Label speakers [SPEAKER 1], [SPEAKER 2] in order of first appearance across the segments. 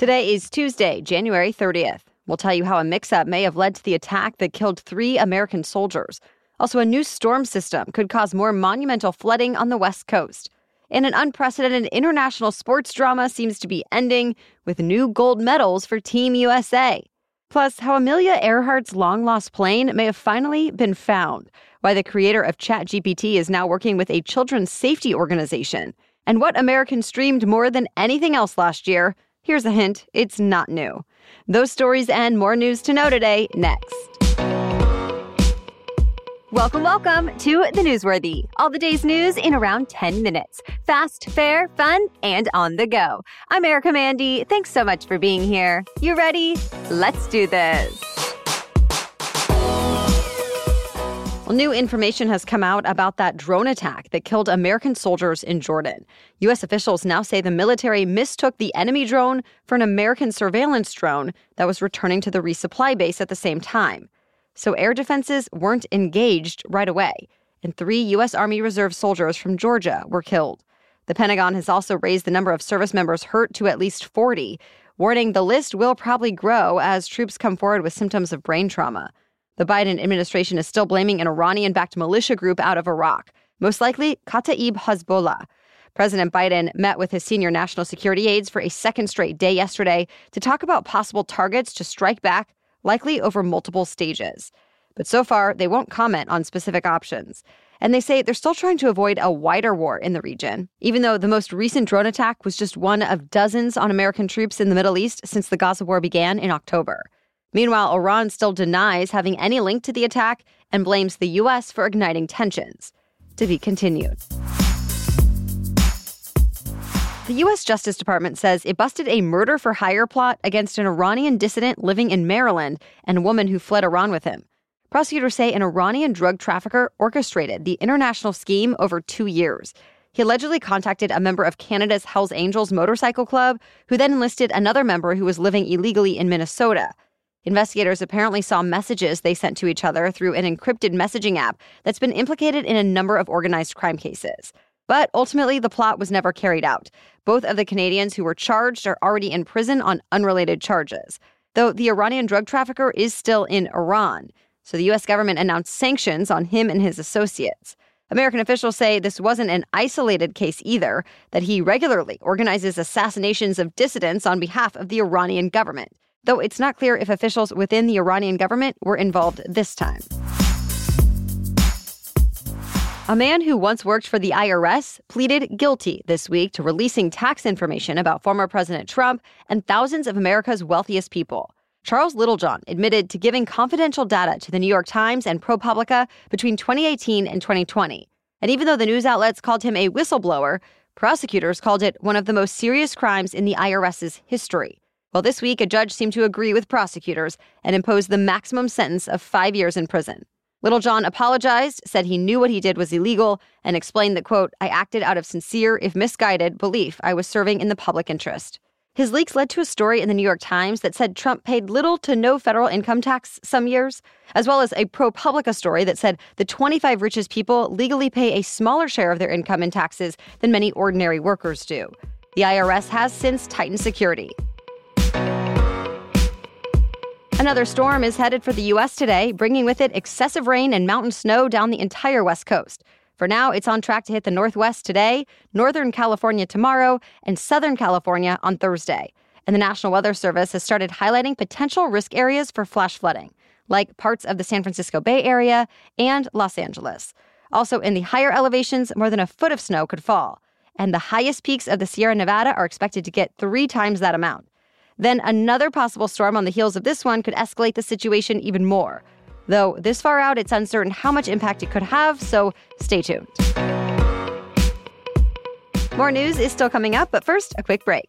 [SPEAKER 1] Today is Tuesday, January 30th. We'll tell you how a mix up may have led to the attack that killed three American soldiers. Also, a new storm system could cause more monumental flooding on the West Coast. And an unprecedented international sports drama seems to be ending with new gold medals for Team USA. Plus, how Amelia Earhart's long lost plane may have finally been found, why the creator of ChatGPT is now working with a children's safety organization, and what Americans streamed more than anything else last year Here's a hint it's not new. Those stories and more news to know today next. Welcome, welcome to the Newsworthy. All the day's news in around 10 minutes. Fast, fair, fun, and on the go. I'm Erica Mandy. Thanks so much for being here. You ready? Let's do this. Well, new information has come out about that drone attack that killed American soldiers in Jordan. U.S. officials now say the military mistook the enemy drone for an American surveillance drone that was returning to the resupply base at the same time. So air defenses weren't engaged right away, and three U.S. Army Reserve soldiers from Georgia were killed. The Pentagon has also raised the number of service members hurt to at least 40, warning the list will probably grow as troops come forward with symptoms of brain trauma. The Biden administration is still blaming an Iranian backed militia group out of Iraq, most likely Kataib Hezbollah. President Biden met with his senior national security aides for a second straight day yesterday to talk about possible targets to strike back, likely over multiple stages. But so far, they won't comment on specific options. And they say they're still trying to avoid a wider war in the region, even though the most recent drone attack was just one of dozens on American troops in the Middle East since the Gaza war began in October. Meanwhile, Iran still denies having any link to the attack and blames the U.S. for igniting tensions. To be continued. The U.S. Justice Department says it busted a murder for hire plot against an Iranian dissident living in Maryland and a woman who fled Iran with him. Prosecutors say an Iranian drug trafficker orchestrated the international scheme over two years. He allegedly contacted a member of Canada's Hells Angels motorcycle club, who then enlisted another member who was living illegally in Minnesota. Investigators apparently saw messages they sent to each other through an encrypted messaging app that's been implicated in a number of organized crime cases. But ultimately, the plot was never carried out. Both of the Canadians who were charged are already in prison on unrelated charges, though the Iranian drug trafficker is still in Iran. So the U.S. government announced sanctions on him and his associates. American officials say this wasn't an isolated case either, that he regularly organizes assassinations of dissidents on behalf of the Iranian government though it's not clear if officials within the Iranian government were involved this time. A man who once worked for the IRS pleaded guilty this week to releasing tax information about former President Trump and thousands of America's wealthiest people. Charles Littlejohn admitted to giving confidential data to the New York Times and ProPublica between 2018 and 2020. And even though the news outlets called him a whistleblower, prosecutors called it one of the most serious crimes in the IRS's history. Well, this week, a judge seemed to agree with prosecutors and imposed the maximum sentence of five years in prison. Littlejohn apologized, said he knew what he did was illegal, and explained that, quote, I acted out of sincere, if misguided, belief I was serving in the public interest. His leaks led to a story in the New York Times that said Trump paid little to no federal income tax some years, as well as a ProPublica story that said the 25 richest people legally pay a smaller share of their income in taxes than many ordinary workers do. The IRS has since tightened security. Another storm is headed for the U.S. today, bringing with it excessive rain and mountain snow down the entire West Coast. For now, it's on track to hit the Northwest today, Northern California tomorrow, and Southern California on Thursday. And the National Weather Service has started highlighting potential risk areas for flash flooding, like parts of the San Francisco Bay Area and Los Angeles. Also, in the higher elevations, more than a foot of snow could fall. And the highest peaks of the Sierra Nevada are expected to get three times that amount. Then another possible storm on the heels of this one could escalate the situation even more. Though this far out, it's uncertain how much impact it could have, so stay tuned. More news is still coming up, but first, a quick break.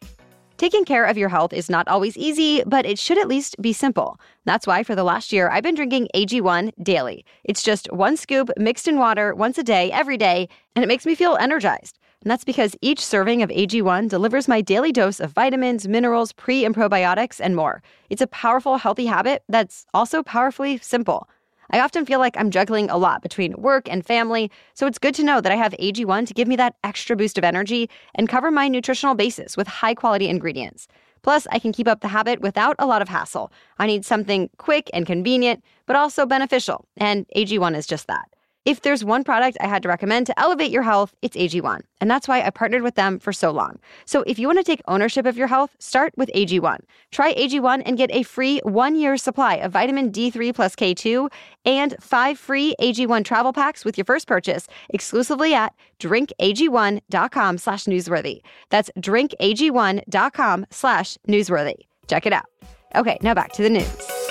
[SPEAKER 1] Taking care of your health is not always easy, but it should at least be simple. That's why for the last year, I've been drinking AG1 daily. It's just one scoop mixed in water once a day, every day, and it makes me feel energized. And that's because each serving of AG1 delivers my daily dose of vitamins, minerals, pre and probiotics, and more. It's a powerful, healthy habit that's also powerfully simple. I often feel like I'm juggling a lot between work and family, so it's good to know that I have AG1 to give me that extra boost of energy and cover my nutritional basis with high quality ingredients. Plus, I can keep up the habit without a lot of hassle. I need something quick and convenient, but also beneficial, and AG1 is just that. If there's one product I had to recommend to elevate your health, it's AG1. And that's why I partnered with them for so long. So if you want to take ownership of your health, start with AG1. Try AG1 and get a free one year supply of vitamin D3 plus K2 and five free AG1 travel packs with your first purchase exclusively at drinkag1.com slash newsworthy. That's drinkag1.com slash newsworthy. Check it out. Okay, now back to the news.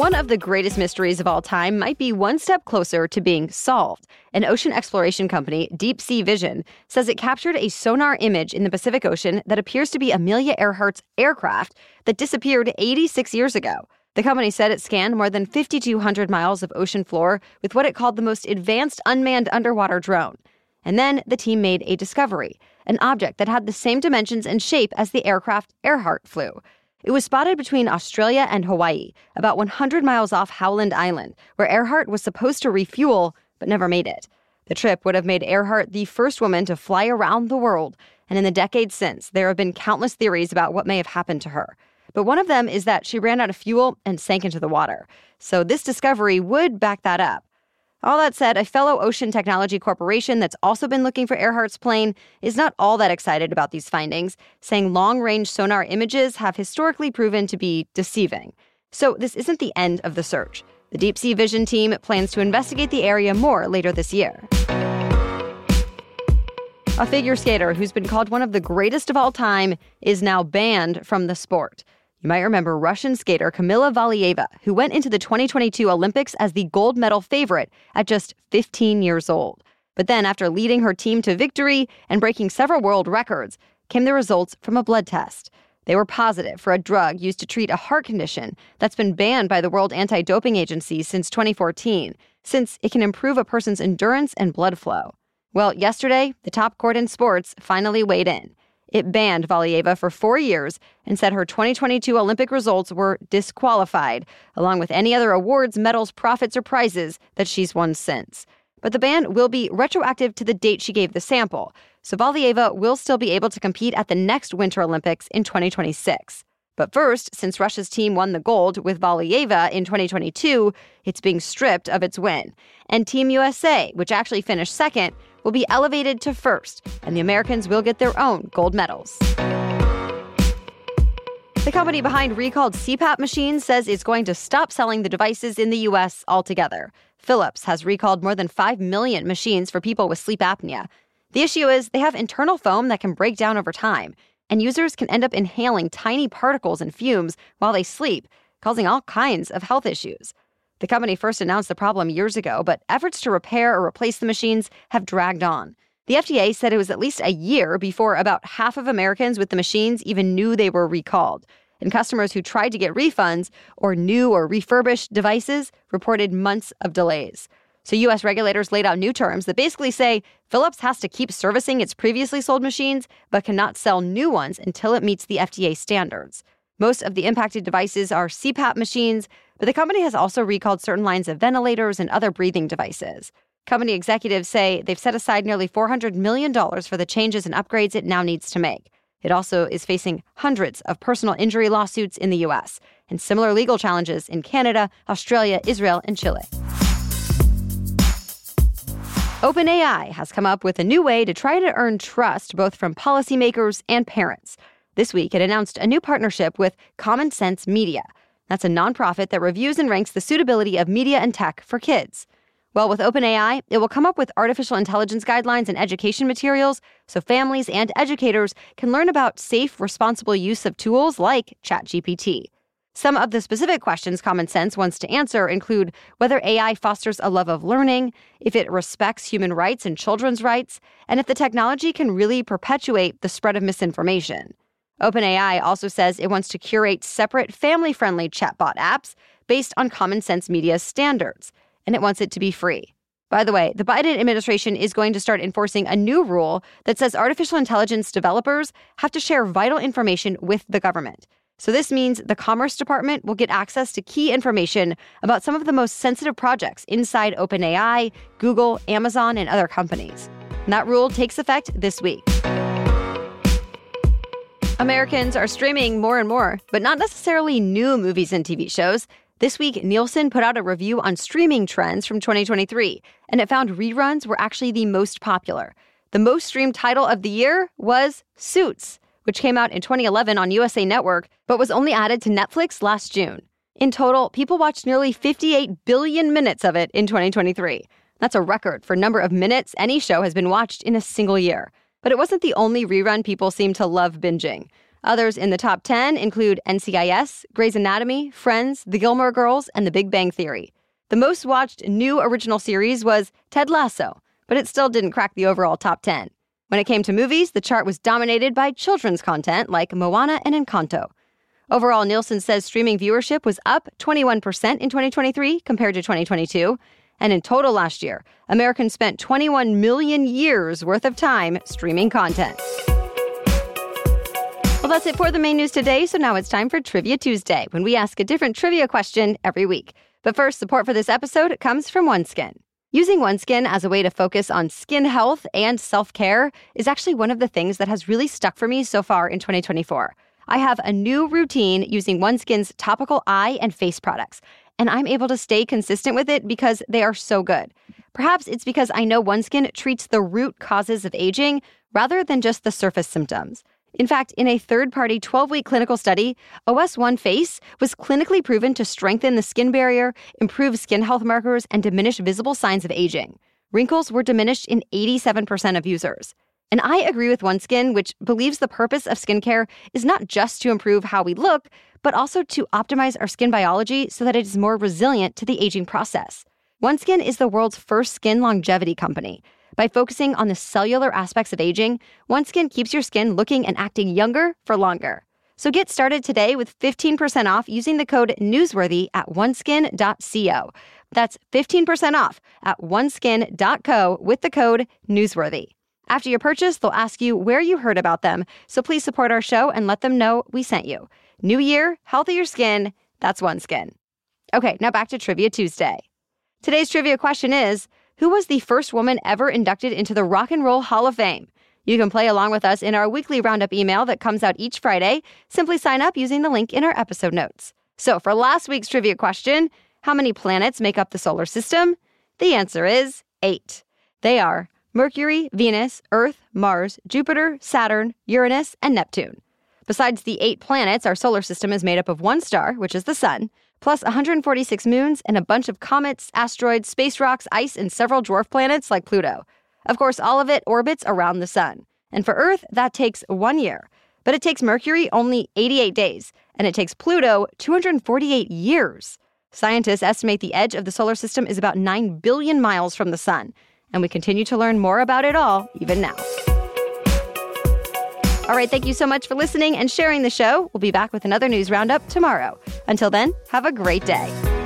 [SPEAKER 1] One of the greatest mysteries of all time might be one step closer to being solved. An ocean exploration company, Deep Sea Vision, says it captured a sonar image in the Pacific Ocean that appears to be Amelia Earhart's aircraft that disappeared 86 years ago. The company said it scanned more than 5,200 miles of ocean floor with what it called the most advanced unmanned underwater drone. And then the team made a discovery an object that had the same dimensions and shape as the aircraft Earhart flew. It was spotted between Australia and Hawaii, about 100 miles off Howland Island, where Earhart was supposed to refuel but never made it. The trip would have made Earhart the first woman to fly around the world, and in the decades since, there have been countless theories about what may have happened to her. But one of them is that she ran out of fuel and sank into the water. So this discovery would back that up. All that said, a fellow Ocean Technology Corporation that's also been looking for Earhart's plane is not all that excited about these findings, saying long range sonar images have historically proven to be deceiving. So, this isn't the end of the search. The Deep Sea Vision team plans to investigate the area more later this year. A figure skater who's been called one of the greatest of all time is now banned from the sport. You might remember Russian skater Kamila Valieva, who went into the 2022 Olympics as the gold medal favorite at just 15 years old. But then, after leading her team to victory and breaking several world records, came the results from a blood test. They were positive for a drug used to treat a heart condition that's been banned by the World Anti Doping Agency since 2014, since it can improve a person's endurance and blood flow. Well, yesterday, the top court in sports finally weighed in. It banned Valieva for four years and said her 2022 Olympic results were disqualified, along with any other awards, medals, profits, or prizes that she's won since. But the ban will be retroactive to the date she gave the sample, so Valieva will still be able to compete at the next Winter Olympics in 2026. But first, since Russia's team won the gold with Valieva in 2022, it's being stripped of its win. And Team USA, which actually finished second, will be elevated to first, and the Americans will get their own gold medals. The company behind recalled CPAP machines says it's going to stop selling the devices in the U.S. altogether. Philips has recalled more than 5 million machines for people with sleep apnea. The issue is they have internal foam that can break down over time, and users can end up inhaling tiny particles and fumes while they sleep, causing all kinds of health issues. The company first announced the problem years ago, but efforts to repair or replace the machines have dragged on. The FDA said it was at least a year before about half of Americans with the machines even knew they were recalled. And customers who tried to get refunds or new or refurbished devices reported months of delays. So, US regulators laid out new terms that basically say Philips has to keep servicing its previously sold machines, but cannot sell new ones until it meets the FDA standards. Most of the impacted devices are CPAP machines, but the company has also recalled certain lines of ventilators and other breathing devices. Company executives say they've set aside nearly $400 million for the changes and upgrades it now needs to make. It also is facing hundreds of personal injury lawsuits in the US and similar legal challenges in Canada, Australia, Israel, and Chile. OpenAI has come up with a new way to try to earn trust both from policymakers and parents. This week, it announced a new partnership with Common Sense Media. That's a nonprofit that reviews and ranks the suitability of media and tech for kids. Well, with OpenAI, it will come up with artificial intelligence guidelines and education materials so families and educators can learn about safe, responsible use of tools like ChatGPT. Some of the specific questions Common Sense wants to answer include whether AI fosters a love of learning, if it respects human rights and children's rights, and if the technology can really perpetuate the spread of misinformation. OpenAI also says it wants to curate separate family friendly chatbot apps based on Common Sense Media's standards, and it wants it to be free. By the way, the Biden administration is going to start enforcing a new rule that says artificial intelligence developers have to share vital information with the government. So, this means the Commerce Department will get access to key information about some of the most sensitive projects inside OpenAI, Google, Amazon, and other companies. And that rule takes effect this week. Americans are streaming more and more, but not necessarily new movies and TV shows. This week, Nielsen put out a review on streaming trends from 2023, and it found reruns were actually the most popular. The most streamed title of the year was Suits which came out in 2011 on USA Network, but was only added to Netflix last June. In total, people watched nearly 58 billion minutes of it in 2023. That's a record for number of minutes any show has been watched in a single year. But it wasn't the only rerun people seemed to love binging. Others in the top 10 include NCIS, Grey's Anatomy, Friends, The Gilmore Girls, and The Big Bang Theory. The most watched new original series was Ted Lasso, but it still didn't crack the overall top 10. When it came to movies, the chart was dominated by children's content like Moana and Encanto. Overall, Nielsen says streaming viewership was up 21% in 2023 compared to 2022. And in total last year, Americans spent 21 million years worth of time streaming content. Well, that's it for the main news today. So now it's time for Trivia Tuesday, when we ask a different trivia question every week. But first, support for this episode comes from OneSkin. Using OneSkin as a way to focus on skin health and self care is actually one of the things that has really stuck for me so far in 2024. I have a new routine using OneSkin's topical eye and face products, and I'm able to stay consistent with it because they are so good. Perhaps it's because I know OneSkin treats the root causes of aging rather than just the surface symptoms. In fact, in a third party 12 week clinical study, OS1 Face was clinically proven to strengthen the skin barrier, improve skin health markers, and diminish visible signs of aging. Wrinkles were diminished in 87% of users. And I agree with OneSkin, which believes the purpose of skincare is not just to improve how we look, but also to optimize our skin biology so that it is more resilient to the aging process. OneSkin is the world's first skin longevity company by focusing on the cellular aspects of aging, OneSkin keeps your skin looking and acting younger for longer. So get started today with 15% off using the code newsworthy at oneskin.co. That's 15% off at oneskin.co with the code newsworthy. After your purchase, they'll ask you where you heard about them, so please support our show and let them know we sent you. New year, healthier skin, that's OneSkin. Okay, now back to Trivia Tuesday. Today's trivia question is who was the first woman ever inducted into the Rock and Roll Hall of Fame? You can play along with us in our weekly roundup email that comes out each Friday. Simply sign up using the link in our episode notes. So, for last week's trivia question, how many planets make up the solar system? The answer is eight. They are Mercury, Venus, Earth, Mars, Jupiter, Saturn, Uranus, and Neptune. Besides the eight planets, our solar system is made up of one star, which is the Sun, plus 146 moons and a bunch of comets, asteroids, space rocks, ice, and several dwarf planets like Pluto. Of course, all of it orbits around the sun. And for Earth, that takes one year. But it takes Mercury only 88 days, and it takes Pluto 248 years. Scientists estimate the edge of the solar system is about 9 billion miles from the sun, and we continue to learn more about it all even now. All right, thank you so much for listening and sharing the show. We'll be back with another news roundup tomorrow. Until then, have a great day.